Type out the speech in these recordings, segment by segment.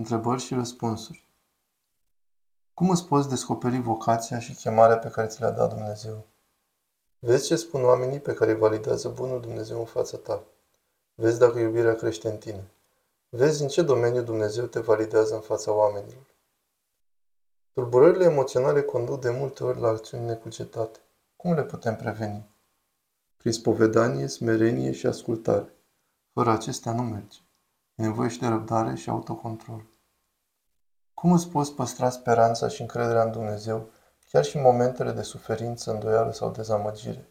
Întrebări și răspunsuri. Cum îți poți descoperi vocația și chemarea pe care ți le-a dat Dumnezeu? Vezi ce spun oamenii pe care validează bunul Dumnezeu în fața ta. Vezi dacă iubirea crește în tine. Vezi în ce domeniu Dumnezeu te validează în fața oamenilor. Tulburările emoționale conduc de multe ori la acțiuni necugetate. Cum le putem preveni? Prin spovedanie, smerenie și ascultare. Fără acestea nu merge. E nevoie și de răbdare și autocontrol. Cum îți poți păstra speranța și încrederea în Dumnezeu, chiar și în momentele de suferință, îndoială sau dezamăgire?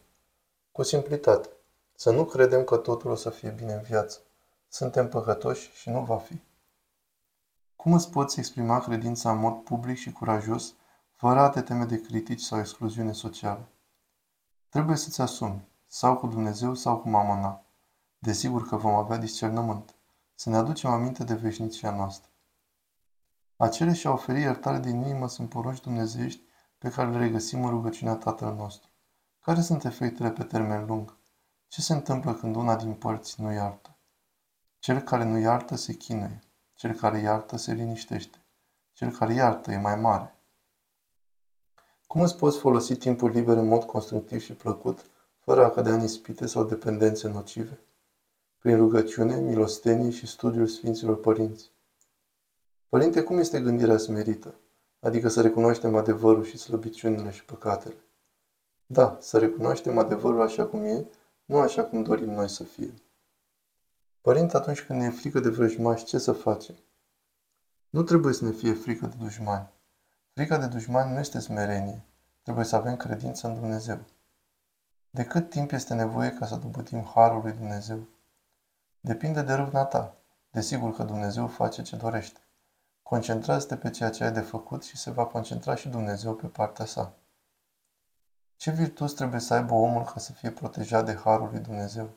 Cu simplitate. Să nu credem că totul o să fie bine în viață. Suntem păcătoși și nu va fi. Cum îți poți exprima credința în mod public și curajos, fără a te teme de critici sau excluziune socială? Trebuie să-ți asumi, sau cu Dumnezeu sau cu mamona. Desigur că vom avea discernământ. Să ne aducem aminte de veșnicia noastră. A cere și a oferi iertare din inimă sunt porunci dumnezeiești pe care le regăsim în rugăciunea Tatăl nostru. Care sunt efectele pe termen lung? Ce se întâmplă când una din părți nu iartă? Cel care nu iartă se chinuie. Cel care iartă se liniștește. Cel care iartă e mai mare. Cum îți poți folosi timpul liber în mod constructiv și plăcut, fără a cădea în ispite sau dependențe nocive? Prin rugăciune, milostenie și studiul Sfinților Părinți. Părinte, cum este gândirea smerită? Adică să recunoaștem adevărul și slăbiciunile și păcatele. Da, să recunoaștem adevărul așa cum e, nu așa cum dorim noi să fie. Părinte, atunci când ne e frică de vrăjmași, ce să facem? Nu trebuie să ne fie frică de dușmani. Frica de dușmani nu este smerenie. Trebuie să avem credință în Dumnezeu. De cât timp este nevoie ca să dobătim harul lui Dumnezeu? Depinde de râvna ta. Desigur că Dumnezeu face ce dorește. Concentrează-te pe ceea ce ai de făcut și se va concentra și Dumnezeu pe partea sa. Ce virtuți trebuie să aibă omul ca să fie protejat de harul lui Dumnezeu?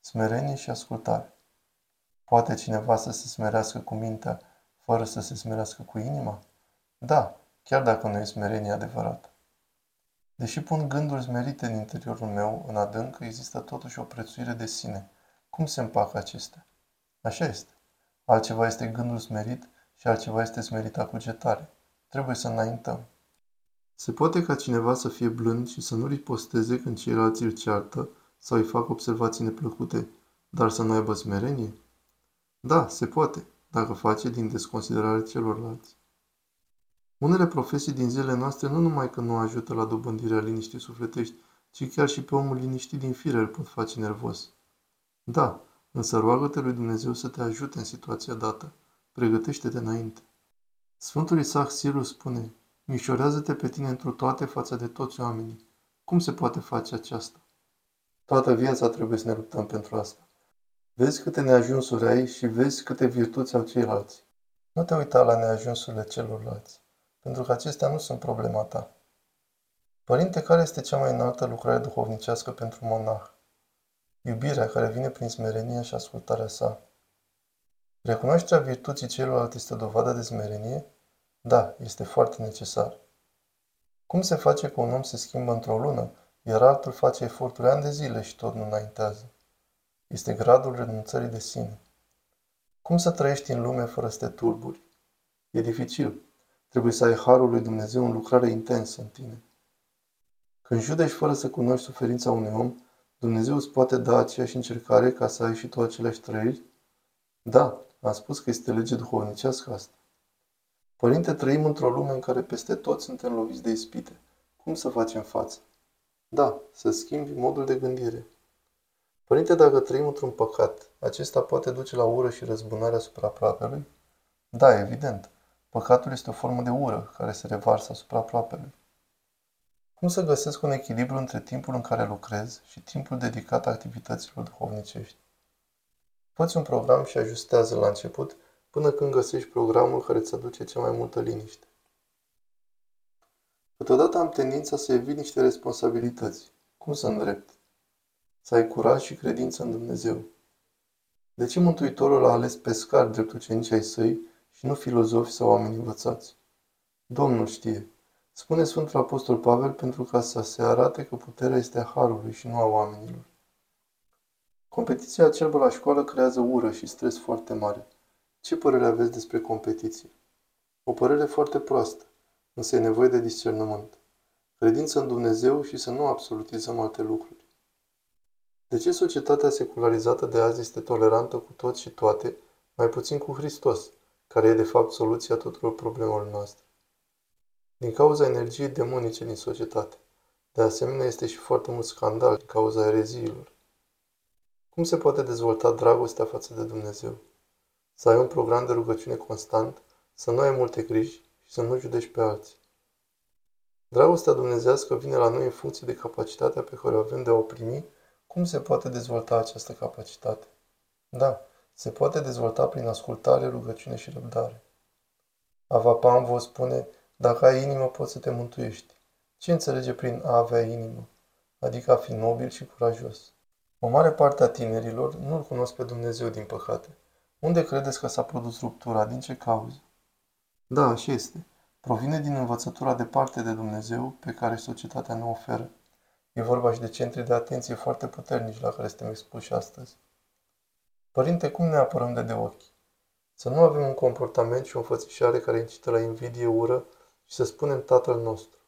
Smerenie și ascultare. Poate cineva să se smerească cu mintea fără să se smerească cu inima? Da, chiar dacă nu e smerenie adevărată. Deși pun gânduri smerite în interiorul meu, în adânc, există totuși o prețuire de sine. Cum se împacă acestea? Așa este. Altceva este gândul smerit și altceva este smerita cugetare. Trebuie să înaintăm. Se poate ca cineva să fie blând și să nu riposteze când ceilalți îl ceartă sau îi fac observații neplăcute, dar să nu aibă smerenie? Da, se poate, dacă face din desconsiderare celorlalți. Unele profesii din zilele noastre nu numai că nu ajută la dobândirea liniștii sufletești, ci chiar și pe omul liniștit din fire îl pot face nervos. Da, însă roagă-te lui Dumnezeu să te ajute în situația dată. Pregătește-te înainte. Sfântul Isaac Silu spune, Mișorează-te pe tine într toate față de toți oamenii. Cum se poate face aceasta? Toată viața trebuie să ne luptăm pentru asta. Vezi câte neajunsuri ai și vezi câte virtuți au ceilalți. Nu te uita la neajunsurile celorlalți, pentru că acestea nu sunt problema ta. Părinte, care este cea mai înaltă lucrare duhovnicească pentru monah? Iubirea care vine prin smerenie și ascultarea sa. Recunoașterea virtuții celorlalți este o dovadă de smerenie? Da, este foarte necesar. Cum se face că un om se schimbă într-o lună, iar altul face eforturi ani de zile și tot nu înaintează? Este gradul renunțării de sine. Cum să trăiești în lume fără să te tulburi? E dificil. Trebuie să ai harul lui Dumnezeu în lucrare intensă în tine. Când judești fără să cunoști suferința unui om, Dumnezeu îți poate da aceeași încercare ca să ai și tu aceleași trăiri? Da, am spus că este lege duhovnicească asta. Părinte, trăim într-o lume în care peste tot suntem loviți de ispite. Cum să facem față? Da, să schimbi modul de gândire. Părinte, dacă trăim într-un păcat, acesta poate duce la ură și răzbunare asupra aproapelui? Da, evident. Păcatul este o formă de ură care se revarsă asupra aproapelui. Cum să găsesc un echilibru între timpul în care lucrez și timpul dedicat activităților duhovnicești? Poți un program și ajustează la început până când găsești programul care îți aduce cea mai multă liniște. Câteodată am tendința să evit niște responsabilități. Cum să îndrept? Să ai curaj și credință în Dumnezeu. De ce Mântuitorul a ales pescari drept ucenici ai săi și nu filozofi sau oameni învățați? Domnul știe. Spune Sfântul Apostol Pavel pentru ca să se arate că puterea este a Harului și nu a oamenilor. Competiția acerbă la școală creează ură și stres foarte mare. Ce părere aveți despre competiție? O părere foarte proastă, însă e nevoie de discernământ. Credință în Dumnezeu și să nu absolutizăm alte lucruri. De ce societatea secularizată de azi este tolerantă cu toți și toate, mai puțin cu Hristos, care e de fapt soluția tuturor problemelor noastre? Din cauza energiei demonice din societate. De asemenea, este și foarte mult scandal din cauza ereziilor. Cum se poate dezvolta dragostea față de Dumnezeu? Să ai un program de rugăciune constant, să nu ai multe griji și să nu judești pe alții. Dragostea dumnezească vine la noi în funcție de capacitatea pe care o avem de a o primi. Cum se poate dezvolta această capacitate? Da, se poate dezvolta prin ascultare, rugăciune și răbdare. Avapam vă spune, dacă ai inimă poți să te mântuiești. Ce înțelege prin a avea inimă? Adică a fi nobil și curajos. O mare parte a tinerilor nu-L cunosc pe Dumnezeu, din păcate. Unde credeți că s-a produs ruptura? Din ce cauză? Da, așa este. Provine din învățătura departe de Dumnezeu pe care societatea ne oferă. E vorba și de centri de atenție foarte puternici la care suntem expuși astăzi. Părinte, cum ne apărăm de de ochi? Să nu avem un comportament și o înfățișare care incită la invidie, ură și să spunem Tatăl nostru.